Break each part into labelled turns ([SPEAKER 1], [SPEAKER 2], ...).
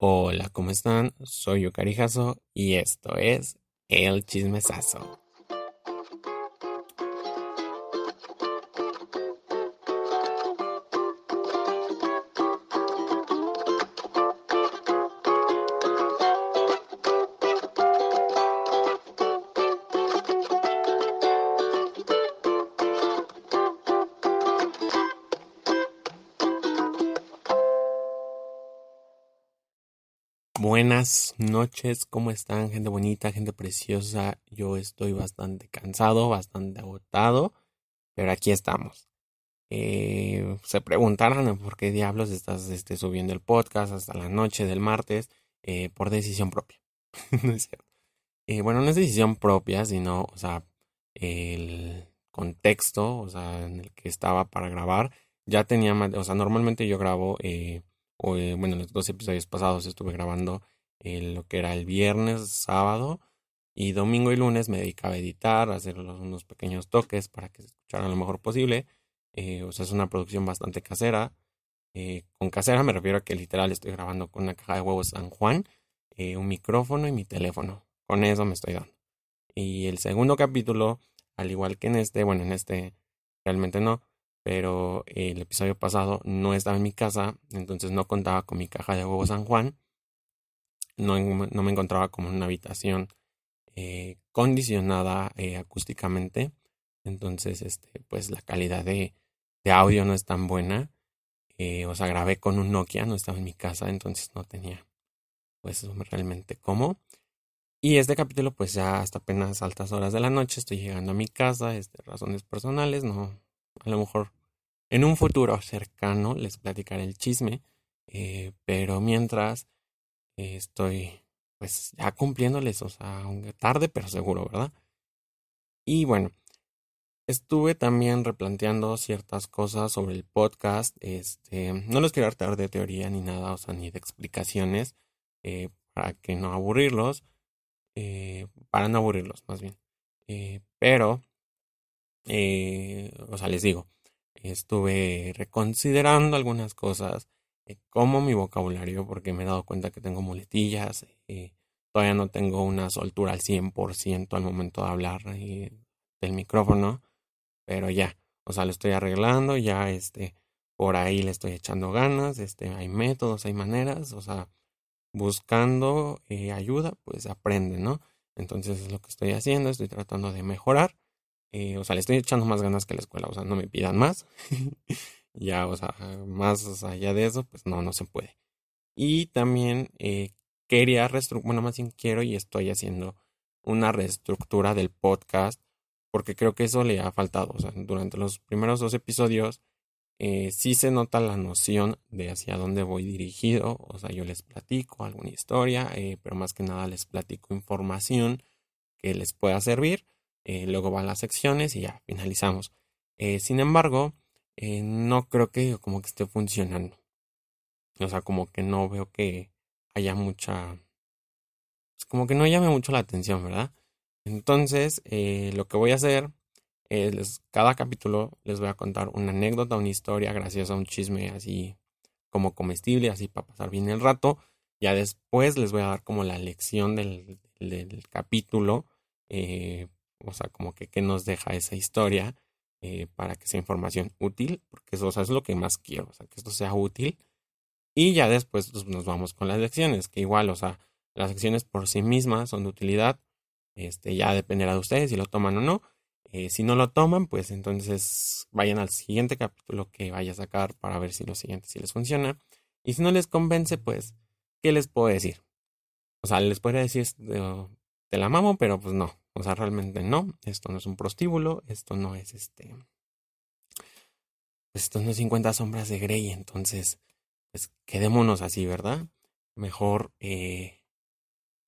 [SPEAKER 1] Hola, ¿cómo están? Soy Yukari Jaso y esto es El Chismesazo. Buenas noches, ¿cómo están? Gente bonita, gente preciosa. Yo estoy bastante cansado, bastante agotado, pero aquí estamos. Eh, se preguntarán por qué diablos estás este, subiendo el podcast hasta la noche del martes eh, por decisión propia. no es cierto. Eh, bueno, no es decisión propia, sino, o sea, el contexto, o sea, en el que estaba para grabar, ya tenía o sea, normalmente yo grabo eh, bueno, los dos episodios pasados estuve grabando eh, lo que era el viernes, sábado y domingo y lunes me dedicaba a editar, a hacer unos pequeños toques para que se escucharan lo mejor posible. Eh, o sea, es una producción bastante casera. con casera me refiero a que literal estoy grabando con una caja de huevos San Juan, un micrófono y mi teléfono. Con eso me estoy dando. Y el segundo capítulo, al igual que en este, bueno, en este realmente no, pero el episodio pasado no estaba en mi casa, entonces no contaba con mi caja de huevo San Juan, no, no me encontraba como en una habitación eh, condicionada eh, acústicamente, entonces este, pues la calidad de, audio no es tan buena, eh, o sea, grabé con un Nokia, no estaba en mi casa, entonces no tenía pues realmente cómo. Y este capítulo, pues ya hasta apenas altas horas de la noche estoy llegando a mi casa, este, razones personales, no, a lo mejor en un futuro cercano les platicaré el chisme, eh, pero mientras eh, estoy pues ya cumpliéndoles, o sea, tarde pero seguro, ¿verdad? Y bueno, estuve también replanteando ciertas cosas sobre el podcast, este, no les quiero dar de teoría ni nada, o sea, ni de explicaciones, eh, para que no aburrirlos, para no aburrirlos más bien, pero, o sea, les digo, estuve reconsiderando algunas cosas, eh, como mi vocabulario, porque me he dado cuenta que tengo muletillas, eh, todavía no tengo una soltura al 100% al momento de hablar eh, del micrófono, pero ya, o sea, lo estoy arreglando, ya este, por ahí le estoy echando ganas, este, hay métodos, hay maneras, o sea, buscando ayuda, pues aprende, ¿no? Entonces es lo que estoy haciendo, estoy tratando de mejorar eh, o sea, le estoy echando más ganas que la escuela, o sea, no me pidan más. ya, o sea, más allá de eso, pues no, no se puede. Y también eh, quería reestructurar, bueno, más bien quiero y estoy haciendo una reestructura del podcast, porque creo que eso le ha faltado. O sea, durante los primeros dos episodios eh, sí se nota la noción de hacia dónde voy dirigido. O sea, yo les platico alguna historia, pero más que nada les platico información que les pueda servir eh, luego van las secciones y ya finalizamos. Eh, sin embargo, eh, no creo que como que esté funcionando. O sea, como que no veo que haya mucha... Pues como que no llame mucho la atención, ¿verdad? Entonces, lo que voy a hacer es, cada capítulo les voy a contar una anécdota, una historia, gracias a un chisme así como comestible, así para pasar bien el rato. Ya después les voy a dar como la lección del, del capítulo eh, o sea, como que qué nos deja esa historia eh, para que sea información útil, porque eso es lo que más quiero, o sea, que esto sea útil. Y ya después pues, nos vamos con las lecciones, que igual, o sea, las lecciones por sí mismas son de utilidad, este, ya dependerá de ustedes si lo toman o no. Eh, si no lo toman, pues entonces vayan al siguiente capítulo que vaya a sacar para ver si lo siguiente sí les funciona. Y si no les convence, pues, ¿qué les puedo decir? O sea, les podría decir, te la mamo, pero pues no. O sea, realmente no. Esto no es un prostíbulo. Esto no es este. Esto no es 50 sombras de Grey. Entonces, pues quedémonos así, ¿verdad? Mejor eh,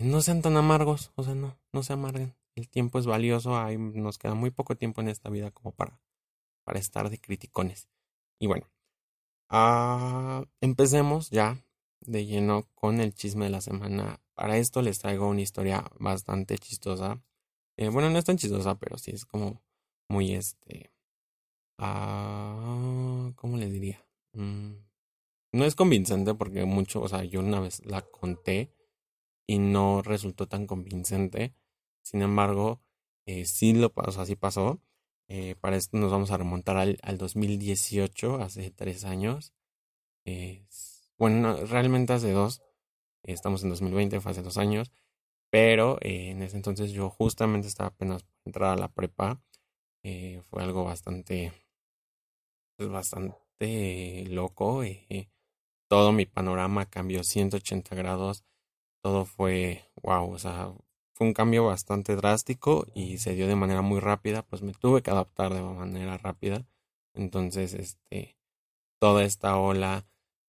[SPEAKER 1] no sean tan amargos. O sea, no, no se amarguen. El tiempo es valioso. Hay, nos queda muy poco tiempo en esta vida como para, para estar de criticones. Y bueno, ah, empecemos ya de lleno con el chisme de la semana. Para esto les traigo una historia bastante chistosa. Eh, bueno, no es tan chistosa, pero sí es como muy este. Ah, ¿Cómo le diría? Mm, no es convincente porque mucho, o sea, yo una vez la conté y no resultó tan convincente. Sin embargo, eh, sí lo pasó, así pasó. Eh, para esto nos vamos a remontar al, al 2018, hace tres años. bueno, realmente hace dos. Estamos en 2020, fue hace dos años. Pero eh, en ese entonces yo justamente estaba apenas por entrar a la prepa. Eh, fue algo bastante, pues bastante loco. Eh, todo mi panorama cambió 180 grados. Todo fue, wow, o sea, fue un cambio bastante drástico y se dio de manera muy rápida. Pues me tuve que adaptar de manera rápida. Entonces, este, toda esta ola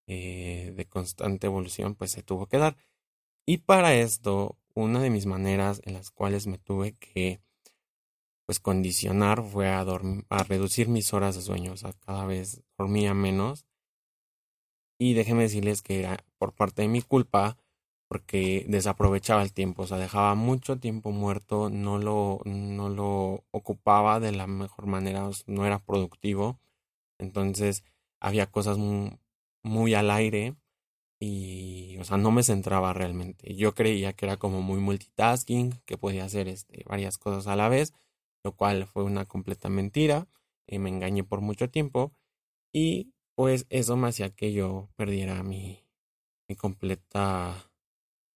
[SPEAKER 1] de constante evolución, pues se tuvo que dar. Y para esto, una de mis maneras en las cuales me tuve que pues condicionar fue a, a reducir mis horas de sueño, o sea, cada vez dormía menos. Y déjenme decirles que era por parte de mi culpa, porque desaprovechaba el tiempo, o sea, dejaba mucho tiempo muerto, no lo, no lo ocupaba de la mejor manera, no era productivo. Entonces, había cosas muy al aire y, o sea, no me centraba realmente. Yo creía que era como muy multitasking, que podía hacer este, varias cosas a la vez, lo cual fue una completa mentira. Y me engañé por mucho tiempo y pues eso me hacía que yo perdiera mi, mi completa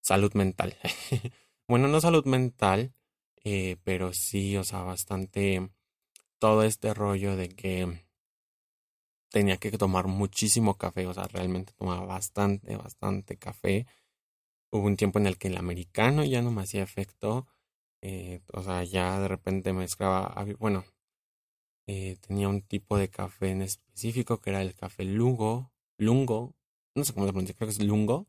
[SPEAKER 1] salud mental. bueno, no salud mental, eh, pero sí, o sea, bastante todo este rollo de que tenía que tomar muchísimo café, o sea, realmente tomaba bastante, bastante café. Hubo un tiempo en el que el americano ya no me hacía efecto, eh, o sea, ya de repente mezclaba, bueno, eh, tenía un tipo de café en específico que era el café lungo, lungo, no sé cómo se pronuncia, creo que es lungo.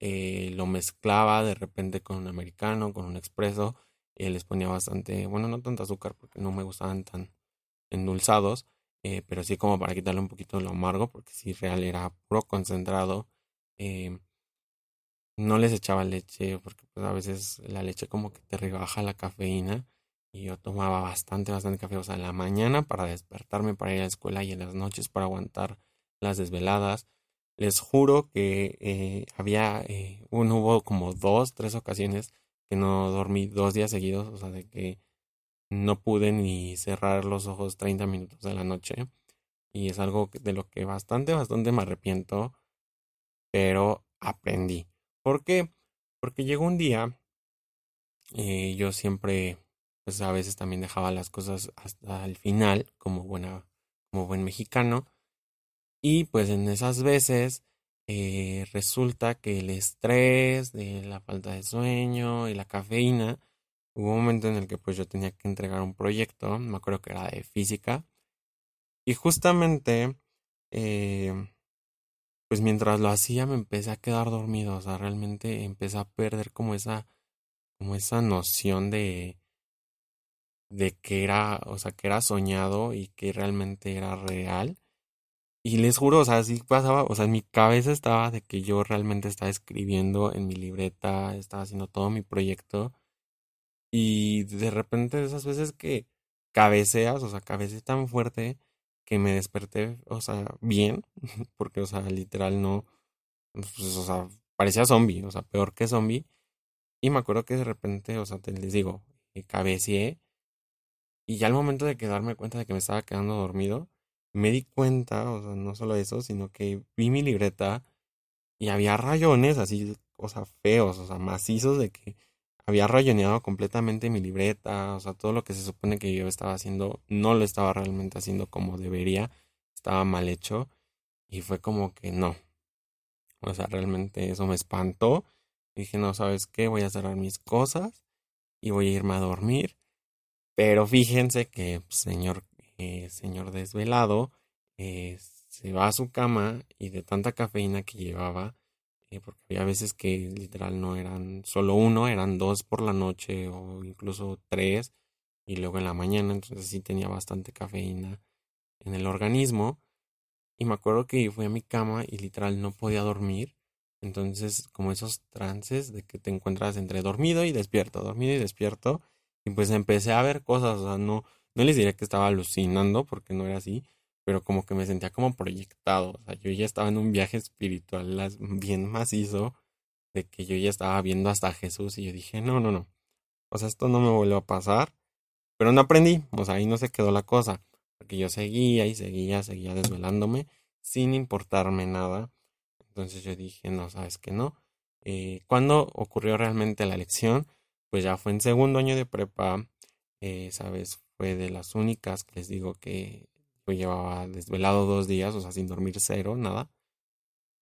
[SPEAKER 1] Eh, lo mezclaba de repente con un americano, con un expreso, y les ponía bastante, bueno, no tanto azúcar porque no me gustaban tan endulzados, eh, pero sí como para quitarle un poquito lo amargo, porque si real era puro concentrado. Eh, no les echaba leche, porque pues a veces la leche como que te rebaja la cafeína. Y yo tomaba bastante, bastante café. O sea, en la mañana para despertarme para ir a la escuela y en las noches para aguantar las desveladas. Les juro que eh, había, eh, uno, hubo como dos, tres ocasiones que no dormí dos días seguidos. O sea, de que no pude ni cerrar los ojos 30 minutos de la noche. Y es algo de lo que bastante, bastante me arrepiento. Pero aprendí. ¿Por qué? Porque llegó un día. Eh, yo siempre, pues a veces también dejaba las cosas hasta el final, como buena, como buen mexicano. Y pues en esas veces eh, resulta que el estrés de la falta de sueño y la cafeína Hubo un momento en el que pues yo tenía que entregar un proyecto, me acuerdo que era de física, y justamente, eh, pues mientras lo hacía me empecé a quedar dormido, o sea, realmente empecé a perder como esa, como esa noción de, de que era, o sea, que era soñado y que realmente era real. Y les juro, o sea, así pasaba, o sea, en mi cabeza estaba de que yo realmente estaba escribiendo en mi libreta, estaba haciendo todo mi proyecto y de repente esas veces que cabeceas, o sea, cabeceé tan fuerte que me desperté, o sea, bien, porque, o sea, literal no, pues, o sea, parecía zombie, o sea, peor que zombie. Y me acuerdo que de repente, o sea, te les digo, eh, cabeceé. Y ya al momento de quedarme cuenta de que me estaba quedando dormido, me di cuenta, o sea, no solo eso, sino que vi mi libreta y había rayones así, o sea, feos, o sea, macizos de que había rayoneado completamente mi libreta, o sea, todo lo que se supone que yo estaba haciendo, no lo estaba realmente haciendo como debería, estaba mal hecho y fue como que no. O sea, realmente eso me espantó. dije, no, ¿sabes qué? Voy a cerrar mis cosas y voy a irme a dormir. Pero fíjense que, pues, señor, eh, señor desvelado, eh, se va a su cama y de tanta cafeína que llevaba, eh, porque había veces que literal no eran solo uno, eran dos por la noche o incluso tres y luego en la mañana, entonces sí tenía bastante cafeína en el organismo. Y me acuerdo que fui a mi cama y literal no podía dormir, entonces como esos trances de que te encuentras entre dormido y despierto, dormido y despierto y pues empecé a ver cosas, o sea, no, no les diría que estaba alucinando porque no era así, pero como que me sentía como proyectado, o sea, yo ya estaba en un viaje espiritual bien macizo, de que yo ya estaba viendo hasta Jesús y yo dije, no, no, no, o sea, esto no me volvió a pasar, pero no aprendí, o sea, ahí no se quedó la cosa, porque yo seguía y seguía, seguía desvelándome sin importarme nada, entonces yo dije, no, sabes que no. Eh, cuando ocurrió realmente la elección, pues ya fue en segundo año de prepa, eh, sabes, fue de las únicas que les digo que yo llevaba desvelado dos días, o sea, sin dormir cero, nada.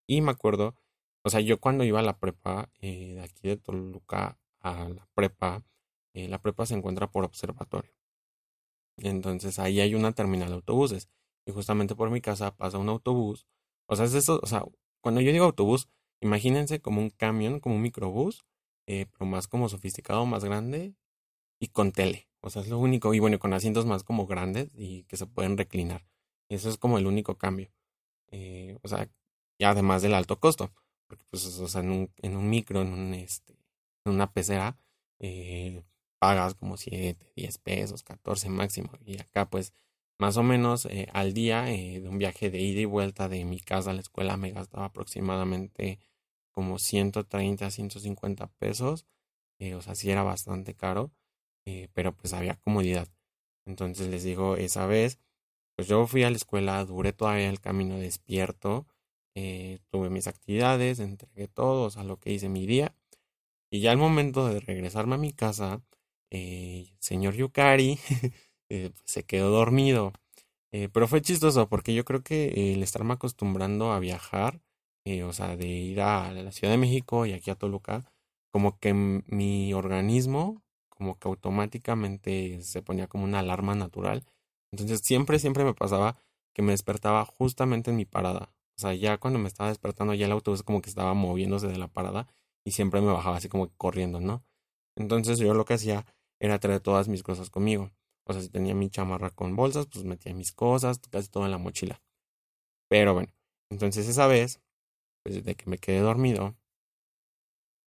[SPEAKER 1] Y me acuerdo, o sea, yo cuando iba a la prepa, eh, de aquí de Toluca a la prepa, eh, la prepa se encuentra por observatorio. Entonces ahí hay una terminal de autobuses. Y justamente por mi casa pasa un autobús. O sea, es eso, o sea, cuando yo digo autobús, imagínense como un camión, como un microbús, eh, pero más como sofisticado, más grande y con tele. O sea, es lo único. Y bueno, con asientos más como grandes y que se pueden reclinar. Eso es como el único cambio. Eh, o sea, y además del alto costo. Porque pues, o sea, en un, en un micro, en un este, en una pecera, eh, pagas como 7, 10 pesos, 14 máximo. Y acá pues más o menos eh, al día de un viaje de ida y vuelta de mi casa a la escuela me gastaba aproximadamente como 130, 150 pesos. O sea, sí era bastante caro, pero pues había comodidad. Entonces les digo, esa vez, pues yo fui a la escuela, duré todavía el camino despierto, tuve mis actividades, entregué todo, o sea, lo que hice mi día. Y ya al momento de regresarme a mi casa, eh, señor Yukari eh, pues, se quedó dormido. Eh, pero fue chistoso porque yo creo que el estarme acostumbrando a viajar, o sea, de ir a la Ciudad de México y aquí a Toluca, como que mi organismo, como que automáticamente se ponía como una alarma natural. Entonces siempre, siempre me pasaba que me despertaba justamente en mi parada. O sea, ya cuando me estaba despertando, ya el autobús como que estaba moviéndose de la parada y siempre me bajaba así como corriendo, ¿no? Entonces yo lo que hacía era traer todas mis cosas conmigo. O sea, si tenía mi chamarra con bolsas, pues metía mis cosas, casi todo en la mochila. Pero bueno, entonces esa vez, pues de que me quedé dormido,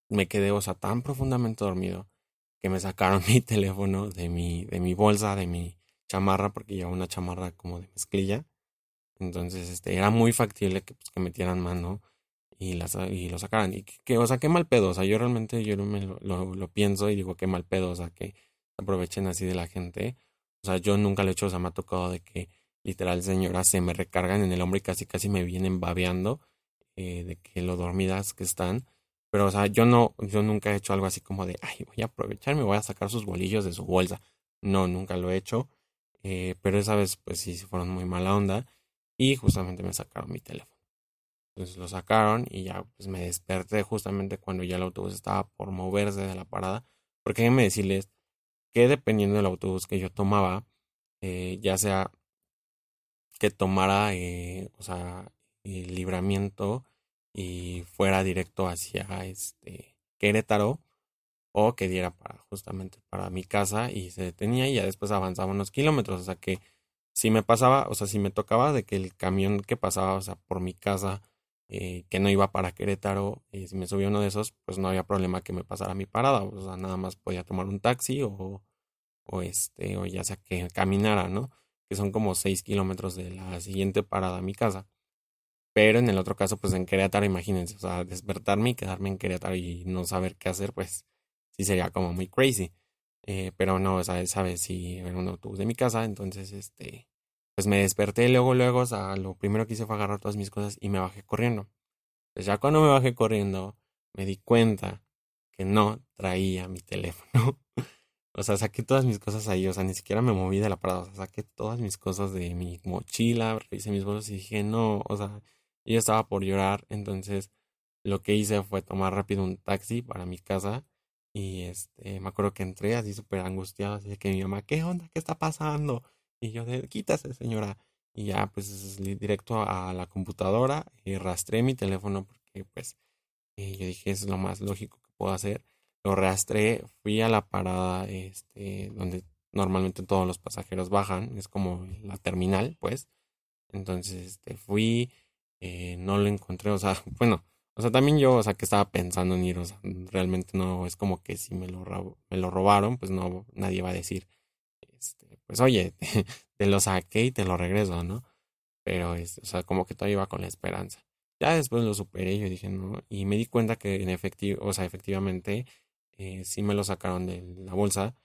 [SPEAKER 1] me quedé, o sea, tan profundamente dormido que me sacaron mi teléfono de mi, de mi bolsa, de mi chamarra, porque llevaba una chamarra como de mezclilla. Entonces, este, era muy factible que, pues, que metieran mano y, las, y lo sacaran. Y que, o sea, qué mal pedo. O sea, yo realmente yo me lo, lo, pienso y digo, qué mal pedo. O sea, que aprovechen así de la gente. O sea, yo nunca lo he hecho. O sea, me ha tocado de que literal señoras se me recargan en el hombro y casi casi me vienen babeando eh, de que lo dormidas que están. Pero, o sea, yo no, yo nunca he hecho algo así como de, ay, voy a aprovechar, me voy a sacar sus bolillos de su bolsa. No, nunca lo he hecho. Eh, pero esa vez, pues sí, fueron muy mala onda. Y justamente me sacaron mi teléfono. Entonces lo sacaron y ya pues me desperté justamente cuando ya el autobús estaba por moverse de la parada. Porque déjenme decirles que dependiendo del autobús que yo tomaba, eh, ya sea que tomara, eh, o sea, el libramiento y fuera directo hacia este Querétaro o que diera para justamente para mi casa y se detenía y ya después avanzaba unos kilómetros, o sea que si me pasaba, o sea, si me tocaba de que el camión que pasaba, o sea, por mi casa eh, que no iba para Querétaro, y si me subía uno de esos, pues no había problema que me pasara mi parada, o sea, nada más podía tomar un taxi o, o este, o ya sea que caminara, ¿no? Que son como seis kilómetros de la siguiente parada a mi casa. Pero en el otro caso, pues en Querétaro, imagínense, o sea, despertarme y quedarme en Querétaro y no saber qué hacer, pues sí sería como muy crazy. Eh, pero no, o sea, esa vez sí era un autobús de mi casa, entonces este, pues me desperté luego, luego, o sea, lo primero que hice fue agarrar todas mis cosas y me bajé corriendo. Pues ya cuando me bajé corriendo, me di cuenta que no traía mi teléfono. o sea, saqué todas mis cosas ahí, o sea, ni siquiera me moví de la parada, o sea, saqué todas mis cosas de mi mochila, revisé mis bolsos y dije, no, o sea, yo estaba por llorar, entonces lo que hice fue tomar rápido un taxi para mi casa y este, me acuerdo que entré así súper angustiado, así de que mi mamá, ¿qué onda? ¿Qué está pasando? Y yo de, quítase señora. Y ya pues directo a la computadora y rastré mi teléfono porque pues eh, yo dije es lo más lógico que puedo hacer. Lo rastré, fui a la parada este, donde normalmente todos los pasajeros bajan, es como la terminal pues. Entonces este, fui, eh, no lo encontré, o sea, bueno, o sea, también yo, o sea, que estaba pensando en ir, o sea, realmente no es como que si me lo, me lo robaron, pues no, nadie va a decir, este, pues oye, te lo saqué y te lo regreso, ¿no? pero es, o sea, como que todavía iba con la esperanza. Ya después lo superé, yo dije, no, y me di cuenta que en efectivo, o sea, efectivamente, eh, sí me lo sacaron de la bolsa,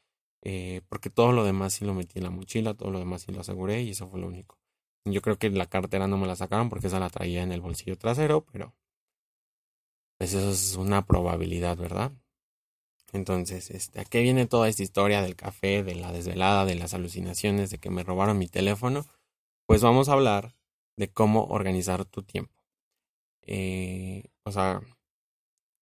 [SPEAKER 1] eh, porque todo lo demás sí lo metí en la mochila, todo lo demás sí lo aseguré y eso fue lo único. Yo creo que la cartera no me la sacaron porque esa la traía en el bolsillo trasero, pero pues eso es una probabilidad, ¿verdad? Entonces, este, ¿a qué viene toda esta historia del café, de la desvelada, de las alucinaciones, de que me robaron mi teléfono? Pues vamos a hablar de cómo organizar tu tiempo. Eh, o sea,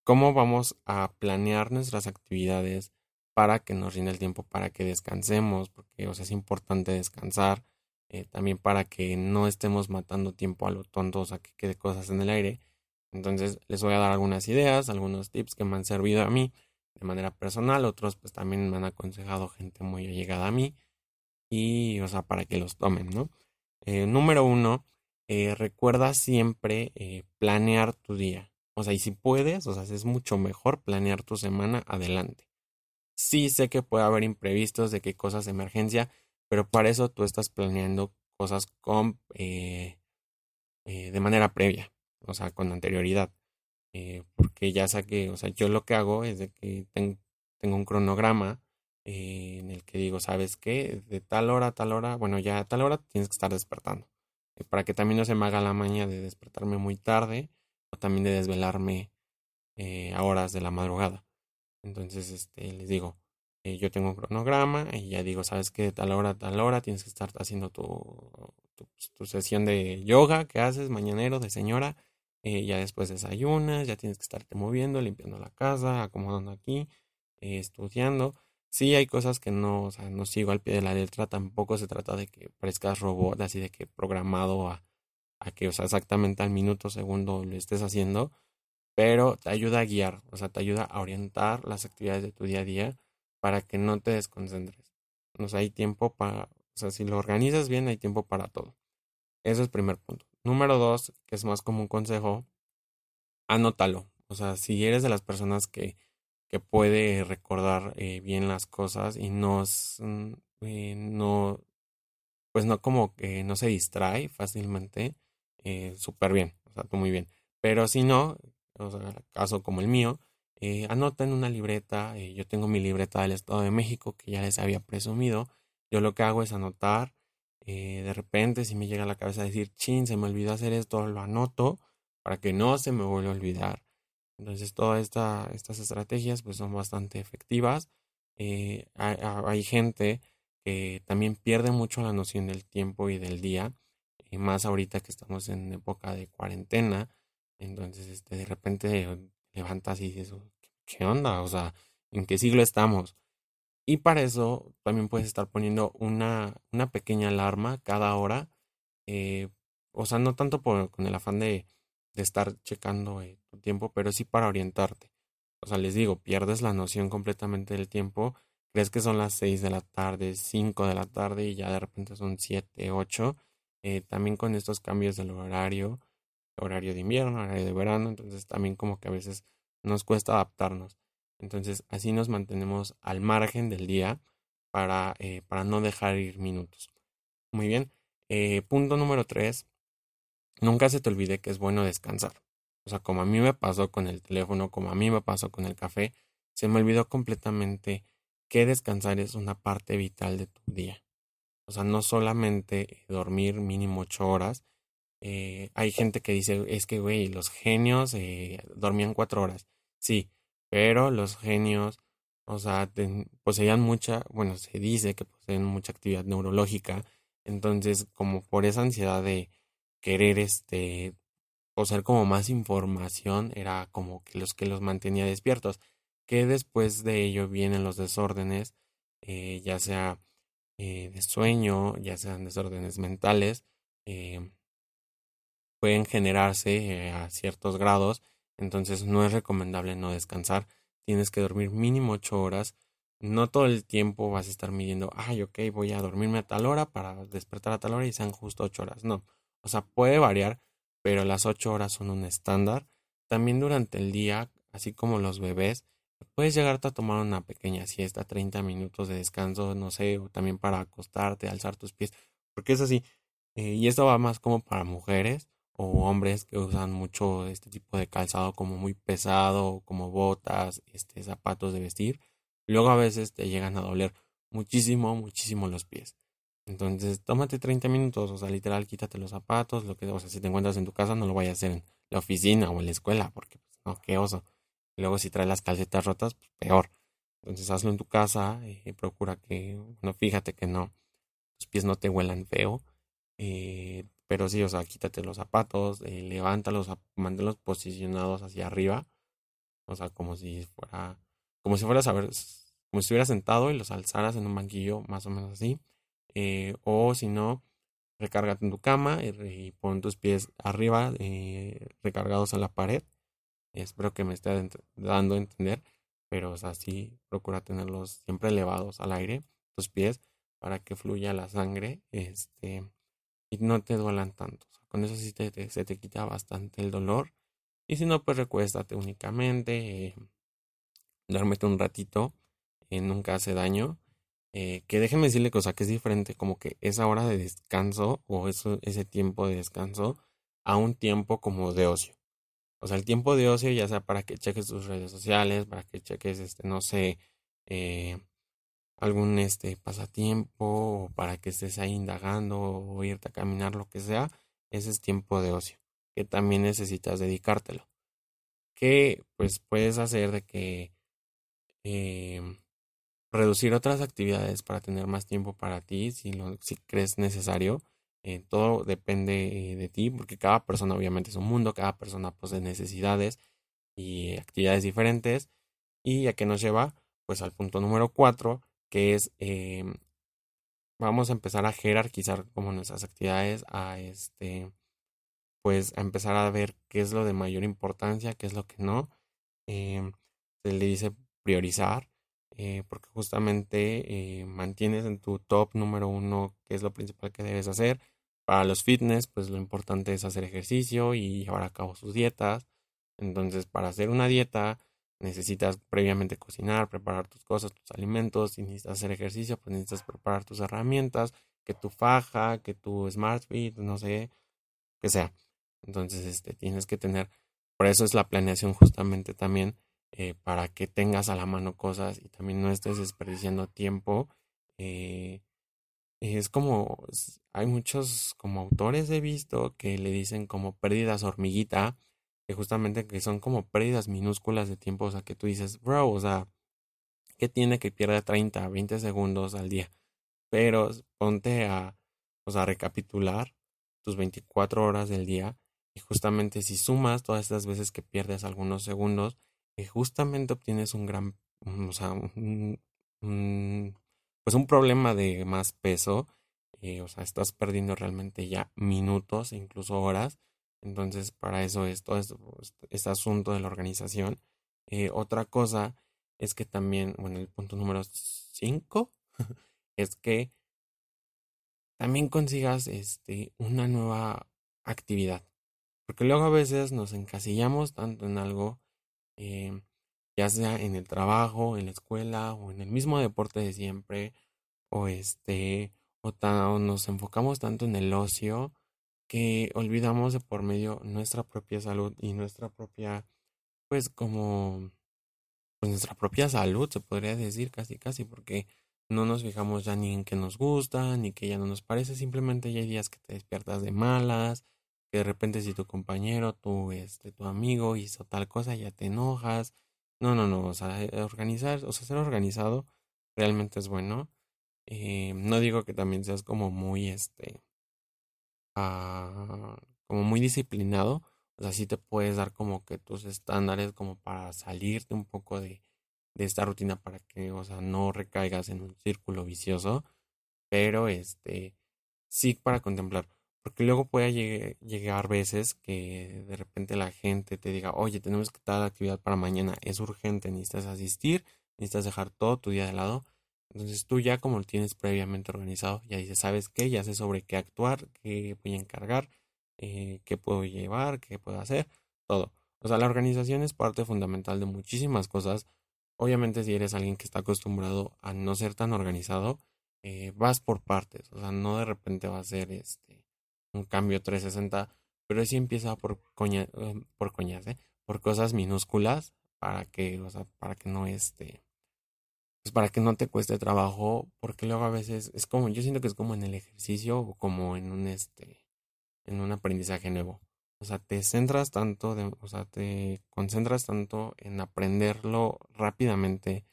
[SPEAKER 1] cómo vamos a planear nuestras actividades para que nos rinda el tiempo, para que descansemos, porque o sea, es importante descansar, eh, también para que no estemos matando tiempo a lo tonto, o sea, que quede cosas en el aire. Entonces, les voy a dar algunas ideas, algunos tips que me han servido a mí de manera personal, otros pues también me han aconsejado gente muy allegada a mí y, o sea, para que los tomen, ¿no? Eh, número uno, eh, recuerda siempre planear tu día. O sea, y si puedes, o sea, es mucho mejor planear tu semana adelante. Sí sé que puede haber imprevistos de qué cosas de emergencia, pero para eso tú estás planeando cosas con de manera previa, o sea, con anterioridad. Eh, porque ya saqué, o sea, yo lo que hago es de que tengo un cronograma eh, en el que digo, ¿sabes qué? De tal hora a tal hora, bueno, ya a tal hora tienes que estar despertando. Eh, para que también no se me haga la maña de despertarme muy tarde o también de desvelarme a horas de la madrugada. Entonces, este, les digo, yo tengo un cronograma y ya digo, ¿sabes qué? De tal hora tal hora tienes que estar haciendo tu, tu, sesión de yoga que haces mañanero de señora eh, ya después desayunas, ya tienes que estarte moviendo, limpiando la casa, acomodando aquí, eh, estudiando. Sí, hay cosas que no, no sigo al pie de la letra, tampoco se trata de que parezcas robot, así de que programado a, a que, sea, exactamente al minuto, segundo lo estés haciendo, pero te ayuda a guiar, o sea, te ayuda a orientar las actividades de tu día a día para que no te desconcentres. O hay tiempo para, o sea, si lo organizas bien, hay tiempo para todo. Eso es el primer punto. Número dos, que es más como un consejo, anótalo. O sea, si eres de las personas que, que puede recordar eh, bien las cosas y no, mm, eh, no, pues no como que no se distrae fácilmente, eh, súper bien, o sea, tú muy bien. Pero si no, o sea, caso como el mío, eh, anota en una libreta, yo tengo mi libreta del Estado de México que ya les había presumido, yo lo que hago es anotar eh, de repente si me llega a la cabeza decir, chin, se me olvidó hacer esto, lo anoto para que no se me vuelva a olvidar. Entonces todas esta, estas estrategias pues son bastante efectivas. Eh, hay, gente que también pierde mucho la noción del tiempo y del día, y más ahorita que estamos en época de cuarentena. Entonces este, de repente levantas y dices, ¿qué onda? O sea, ¿en qué siglo estamos? Y para eso también puedes estar poniendo una, una pequeña alarma cada hora. Eh, o sea, no tanto con el afán de, de estar checando eh, tu tiempo, pero sí para orientarte. O sea, les digo, pierdes la noción completamente del tiempo. Crees que son las 6 de la tarde, 5 de la tarde y ya de repente son 7, 8. Eh, también con estos cambios del horario, horario de invierno, horario de verano, entonces también como que a veces nos cuesta adaptarnos. Entonces así nos mantenemos al margen del día para, eh, para no dejar ir minutos. Muy bien. Eh, punto número tres. Nunca se te olvide que es bueno descansar. O sea, como a mí me pasó con el teléfono, como a mí me pasó con el café, se me olvidó completamente que descansar es una parte vital de tu día. O sea, no solamente dormir mínimo ocho horas. Eh, hay gente que dice, es que, güey, los genios dormían cuatro horas. Sí, pero los genios, o sea, poseían mucha, bueno, se dice que poseen mucha actividad neurológica, entonces como por esa ansiedad de querer este poseer como más información era como que los que los mantenía despiertos que después de ello vienen los desórdenes eh, ya sea eh, de sueño ya sean desórdenes mentales eh, pueden generarse a ciertos grados entonces no es recomendable no descansar. Tienes que dormir mínimo ocho horas. No todo el tiempo vas a estar midiendo, ay, ok, voy a dormirme a tal hora para despertar a tal hora y sean justo ocho horas. No. O sea, puede variar, pero las ocho horas son un estándar. También durante el día, así como los bebés, puedes llegarte a tomar una pequeña siesta, 30 minutos de descanso, no sé, también para acostarte, alzar tus pies, porque es así. Eh, y esto va más como para mujeres o hombres que usan mucho este tipo de calzado como muy pesado, como botas, este, zapatos de vestir. Luego a veces te llegan a doler muchísimo, muchísimo los pies. Entonces, tómate 30 minutos, o sea, literal, quítate los zapatos, lo que, o sea, si te encuentras en tu casa, no lo vayas a hacer en la oficina o en la escuela, porque, pues, no, qué oso. luego, si traes las calcetas rotas, pues, peor. Entonces, hazlo en tu casa, y eh, procura que, no, fíjate que no, tus pies no te huelan feo, eh, pero sí, o sea, quítate los zapatos, eh, levántalos, manténlos posicionados hacia arriba, o sea, como si fuera, como si fueras a ver, como si estuvieras sentado y los alzaras en un banquillo, más o menos así eh, o si no, recárgate en tu cama y, pon tus pies arriba, eh, recargados en la pared. Espero que me esté dando a entender, pero así procura tenerlos siempre elevados al aire, tus pies, para que fluya la sangre este, y no te duelan tanto. con eso sí se te quita bastante el dolor. Y si no, pues recuéstate únicamente, eh, un ratito, nunca hace daño. Eh, que déjenme decirle cosa que es diferente, como que esa hora de descanso o eso, ese tiempo de descanso a un tiempo como de ocio. O sea, el tiempo de ocio ya sea para que cheques tus redes sociales, para que cheques, este, no sé, eh, algún este pasatiempo o para que estés ahí indagando o irte a caminar, lo que sea, ese es tiempo de ocio, que también necesitas dedicártelo. Que pues puedes hacer de que eh, reducir otras actividades para tener más tiempo para ti si lo si crees necesario. Eh, todo depende eh, de ti porque cada persona obviamente es un mundo, cada persona posee necesidades y actividades diferentes. Y a qué nos lleva pues al punto número cuatro que es em, vamos a empezar a jerarquizar como nuestras actividades a este pues a empezar a ver qué es lo de mayor importancia, qué es lo que no. Em, se le dice priorizar eh, porque justamente eh, mantienes en tu top número uno qué es lo principal que debes hacer. Para los fitness, pues lo importante es hacer ejercicio y llevar a cabo sus dietas. Entonces, para hacer una dieta, necesitas previamente cocinar, preparar tus cosas, tus alimentos. Si necesitas hacer ejercicio, pues necesitas preparar tus herramientas, que tu faja, que tu Smart no sé, que sea. Entonces, este, tienes que tener, por eso es la planeación justamente también eh, para que tengas a la mano cosas y también no estés desperdiciando tiempo. Eh, es como, hay muchos como autores he visto que le dicen como pérdidas hormiguita, que justamente que son como pérdidas minúsculas de tiempo, o sea, que tú dices, bro, o sea, ¿qué tiene que pierda 30, 20 segundos al día? Pero ponte a, o sea, recapitular tus 24 horas del día y justamente si sumas todas estas veces que pierdes algunos segundos, justamente obtienes un gran, o sea, un, pues un problema de más peso, eh, o sea, estás perdiendo realmente ya minutos e incluso horas. Entonces, para eso es todo este, este asunto de la organización. Eh, otra cosa es que también, bueno, el punto número 5 es que también consigas este, una nueva actividad. Porque luego a veces nos encasillamos tanto en algo eh, ya sea en el trabajo, en la escuela o en el mismo deporte de siempre, o este, o, nos enfocamos tanto en el ocio que olvidamos de por medio nuestra propia salud y nuestra propia, pues como, pues nuestra propia salud, se podría decir casi casi, porque no nos fijamos ya ni en que nos gusta, ni que ya no nos parece, simplemente ya hay días que te despiertas de malas, que de repente si tu compañero, tu, este, tu amigo hizo tal cosa, ya te enojas. No, no, no, o sea, eh, organizar, o sea, ser organizado realmente es bueno. Eh, no digo que también seas como muy, este, ah, como muy disciplinado. O sea, sí te puedes dar como que tus estándares como para salirte un poco de, de esta rutina para que, o sea, no recaigas en un círculo vicioso. Pero, este, sí para contemplar. Porque luego puede llegar veces que de repente la gente te diga, oye, tenemos que dar actividad para mañana, es urgente, necesitas asistir, necesitas dejar todo tu día de lado. Entonces tú ya como lo tienes previamente organizado, ya dices, ¿sabes qué? Ya sé sobre qué actuar, qué voy a encargar, eh, qué puedo llevar, qué puedo hacer, todo. O sea, la organización es parte fundamental de muchísimas cosas. Obviamente si eres alguien que está acostumbrado a no ser tan organizado, eh, vas por partes. O sea, no de repente va a ser este un cambio 360, pero sí empieza por coña, em, por coñas, ¿eh? por cosas minúsculas para que, o sea, para que no este, pues para que no te cueste trabajo, porque luego a veces es como, yo siento que es como en el ejercicio o como en un este, en un aprendizaje nuevo. O sea, te centras tanto, o sea, te concentras tanto en aprenderlo rápidamente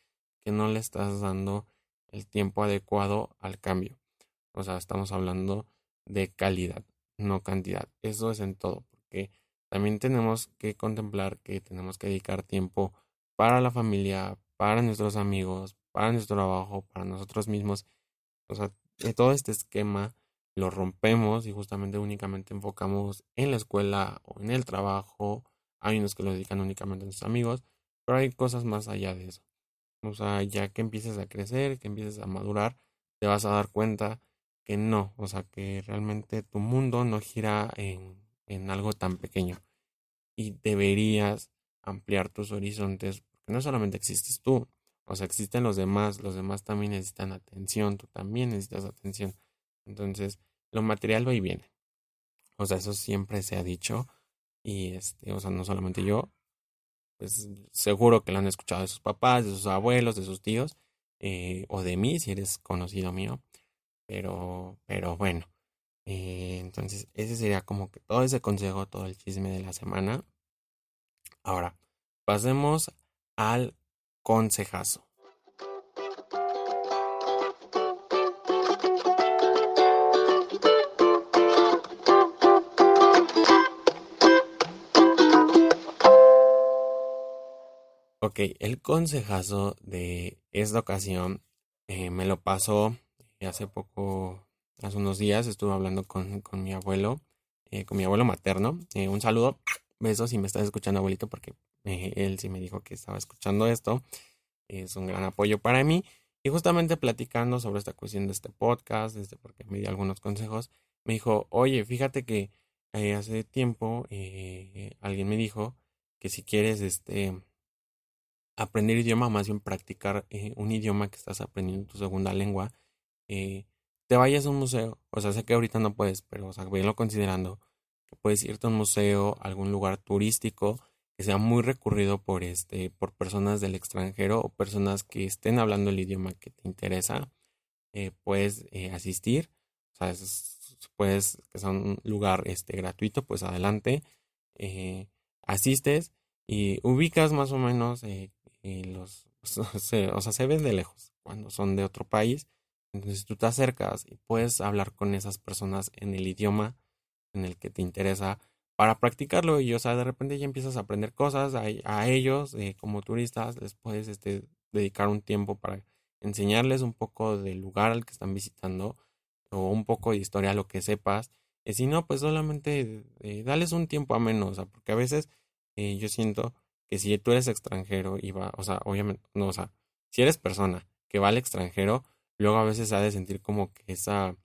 [SPEAKER 1] que no le estás dando el tiempo adecuado al cambio. O sea, estamos hablando de calidad, no cantidad. Eso es en todo, porque también tenemos que contemplar que tenemos que dedicar tiempo para la familia, para nuestros amigos, para nuestro trabajo, para nosotros mismos. O sea, todo este esquema lo rompemos y justamente únicamente enfocamos en la escuela o en el trabajo. Hay unos que lo dedican únicamente a sus amigos, pero hay cosas más allá de eso. O sea, ya que empieces a crecer, que empieces a madurar, te vas a dar cuenta que no, o sea, que realmente tu mundo no gira en, en algo tan pequeño. Y deberías ampliar tus horizontes, no solamente existes tú, o sea, existen los demás, los demás también necesitan atención, tú también necesitas atención. Entonces, lo material va y viene. O sea, eso siempre se ha dicho. Y este, o sea, no solamente yo, pues seguro que lo han escuchado de sus papás, de sus abuelos, de sus tíos, eh, o de mí, si eres conocido mío. Pero, pero bueno. Eh, entonces, ese sería como que todo ese consejo, todo el chisme de la semana. Ahora, pasemos al consejazo. Ok, el consejazo de esta ocasión eh, me lo pasó hace poco, hace unos días, estuve hablando con, con mi abuelo, eh, con mi abuelo materno. Eh, un saludo, besos si me estás escuchando, abuelito, porque él sí me dijo que estaba escuchando esto. Es un gran apoyo para mí. Y justamente platicando sobre esta cuestión de este podcast, este, porque me dio algunos consejos, me dijo, oye, fíjate que hace tiempo alguien me dijo que si quieres, este, aprender idioma, más bien practicar eh, un idioma que estás aprendiendo tu segunda lengua, eh, te vayas a un museo. O sea, sé que ahorita no puedes, pero o sea, venlo considerando puedes irte a un museo, algún lugar turístico que sea muy recurrido por este, por personas del extranjero o personas que estén hablando el idioma que te interesa. Eh, puedes asistir. O sea, puedes, que sea un lugar este, gratuito, pues adelante. asistes y ubicas más o menos los, o sea, se ven de lejos cuando son de otro país. Entonces tú te acercas y puedes hablar con esas personas en el idioma en el que te interesa para practicarlo y o sea de repente ya empiezas a aprender cosas a, ellos eh, como turistas les puedes este, dedicar un tiempo para enseñarles un poco del lugar al que están visitando o un poco de historia lo que sepas y si no pues solamente eh, dales un tiempo a menos porque a veces eh, yo siento que si tú eres extranjero y va, o sea, obviamente, no, o sea, si eres persona que va al extranjero, luego a veces ha de sentir como que esa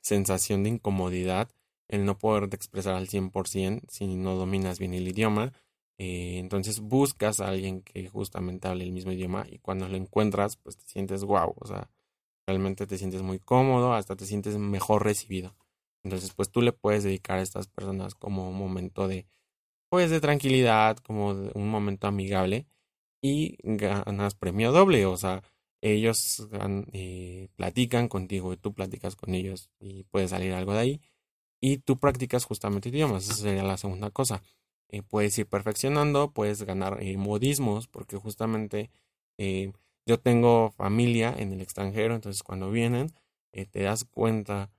[SPEAKER 1] sensación de incomodidad, el no poder expresar al 100% si no dominas bien el idioma. Eh, entonces buscas a alguien que justamente hable el mismo idioma y cuando lo encuentras, pues te sientes guau, o sea, realmente te sientes muy cómodo, hasta te sientes mejor recibido. Entonces, pues tú le puedes dedicar a estas personas como un momento de pues de tranquilidad, como de un momento amigable y ganas premio doble, o sea, ellos eh, platican contigo y tú platicas con ellos y puede salir algo de ahí y tú practicas justamente idiomas, esa sería la segunda cosa. Eh, puedes ir perfeccionando, puedes ganar eh, modismos, porque justamente yo tengo familia en el extranjero, entonces cuando vienen te das cuenta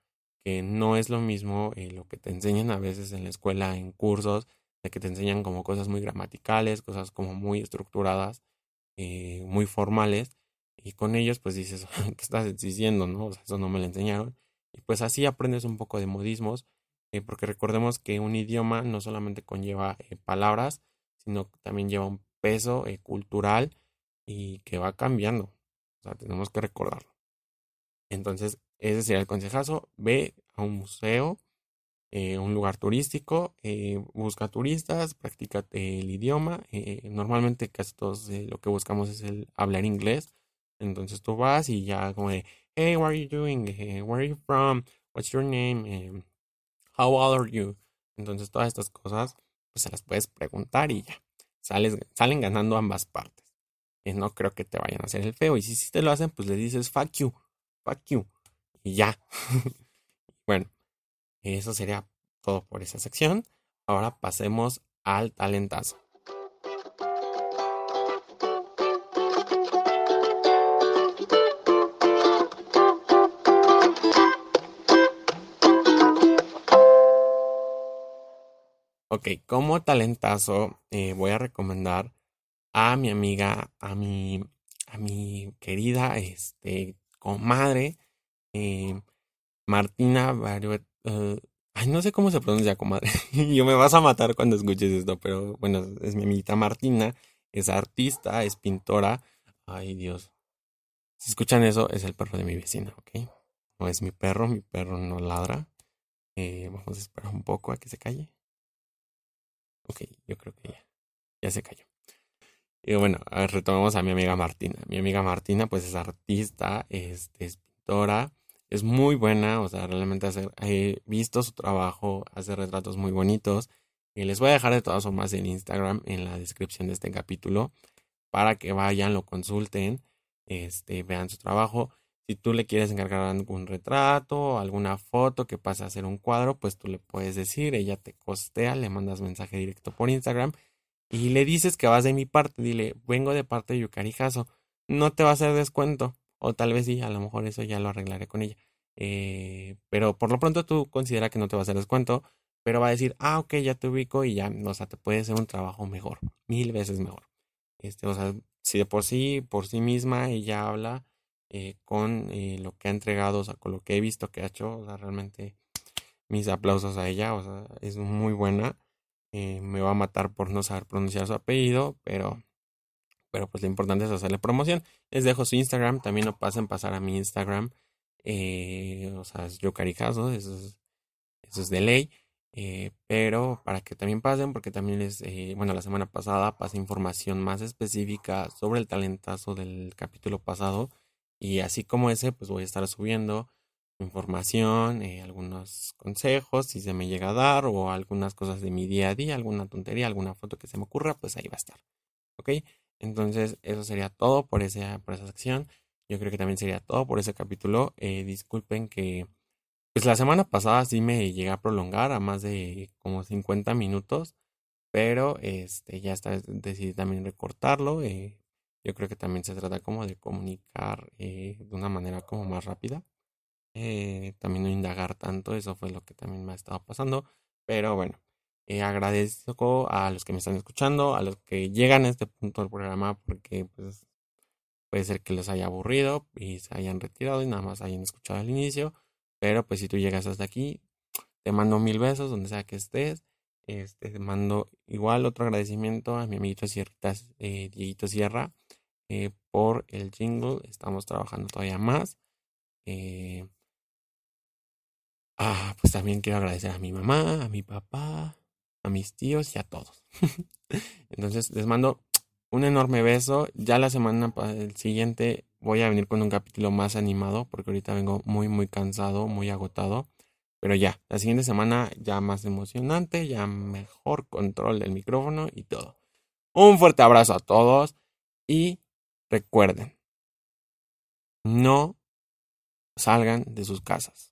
[SPEAKER 1] que no es lo mismo lo que te enseñan a veces en la escuela, en cursos, de que te enseñan como cosas muy gramaticales, cosas como muy estructuradas, eh, muy formales, y con ellos pues dices, ¿qué estás diciendo? No? O sea, eso no me lo enseñaron. Y pues así aprendes un poco de modismos, eh, porque recordemos que un idioma no solamente conlleva eh, palabras, sino que también lleva un peso cultural y que va cambiando. O sea, tenemos que recordarlo. Entonces, ese sería el consejazo. Ve a un museo, eh, un lugar turístico, eh, busca turistas, practica el idioma. Eh, normalmente casi todos lo que buscamos es el hablar inglés. Entonces tú vas y ya como de, hey, what are you doing? where are you from? What's your name? how old are you? Entonces todas estas cosas pues se las puedes preguntar y ya. Sales, salen ganando ambas partes. Y no creo que te vayan a hacer el feo. Y si, si te lo hacen, pues le dices fuck you, fuck you. Y ya. bueno, eso sería todo por esa sección. Ahora pasemos al talentazo. Ok, como talentazo eh, voy a recomendar a mi amiga, a mi, a mi querida este, comadre, eh, Martina uh, ay, no sé cómo se pronuncia, comadre. Yo me vas a matar cuando escuches esto, pero bueno, es mi amiguita Martina, es artista, es pintora. Ay, Dios. Si escuchan eso, es el perro de mi vecina, ¿ok? No es mi perro, mi perro no ladra. Eh, vamos a esperar un poco a que se calle. Ok, yo creo que ya, ya se cayó. Y bueno, retomemos a mi amiga Martina. Mi amiga Martina, pues es artista, es, pintora, es muy buena, o sea, realmente hace, he visto su trabajo, hace retratos muy bonitos. Y les voy a dejar de todas formas en Instagram en la descripción de este capítulo para que vayan, lo consulten, este, vean su trabajo. Si tú le quieres encargar algún retrato, alguna foto que pase a hacer un cuadro, pues tú le puedes decir, ella te costea, le mandas mensaje directo por Instagram y le dices que vas de mi parte, dile, vengo de parte de Yukari no te va a hacer descuento, o tal vez sí, a lo mejor eso ya lo arreglaré con ella. Eh, pero por lo pronto tú considera que no te va a hacer descuento, pero va a decir, ah, ok, ya te ubico y ya, o sea, te puede hacer un trabajo mejor, mil veces mejor. Este, o sea, si de por sí, por sí misma ella habla eh, con eh, lo que ha entregado, o sea, con lo que he visto que ha hecho, o sea, realmente mis aplausos a ella, o sea, es muy buena. Eh, me va a matar por no saber pronunciar su apellido, pero, pero pues lo importante es hacerle promoción. Les dejo su Instagram, también no pasen pasar a mi Instagram, o sea, es yo caricazo, eso es, eso es de ley. pero para que también pasen, porque también les, bueno, la semana pasada pasé información más específica sobre el talentazo del capítulo pasado y así como ese, pues voy a estar subiendo información, eh, algunos consejos, si se me llega a dar, o algunas cosas de mi día a día, alguna tontería, alguna foto que se me ocurra, pues ahí va a estar. ¿Ok? Entonces, eso sería todo por, esa, por esa sección. Yo creo que también sería todo por ese capítulo. Eh, disculpen que, pues la semana pasada sí me llegué a prolongar a más de como 50 minutos, pero este, ya vez decidí también recortarlo. Eh, yo creo que también se trata como de comunicar eh, de una manera como más rápida. Eh, también no indagar tanto, eso fue lo que también me ha estado pasando. Pero bueno, eh, agradezco a los que me están escuchando, a los que llegan a este punto del programa, porque pues puede ser que les haya aburrido y se hayan retirado y nada más hayan escuchado al inicio. Pero pues si tú llegas hasta aquí, te mando mil besos donde sea que estés. Este, mando igual otro agradecimiento a mi amiguito Sierritas, eh, Dieguito Sierra, eh, por el jingle. Estamos trabajando todavía más. Eh, ah, pues también quiero agradecer a mi mamá, a mi papá, a mis tíos y a todos. Entonces les mando un enorme beso. Ya la semana siguiente voy a venir con un capítulo más animado porque ahorita vengo muy muy cansado, muy agotado. Pero ya, la siguiente semana ya más emocionante, ya mejor control del micrófono y todo. Un fuerte abrazo a todos y recuerden, no salgan de sus casas.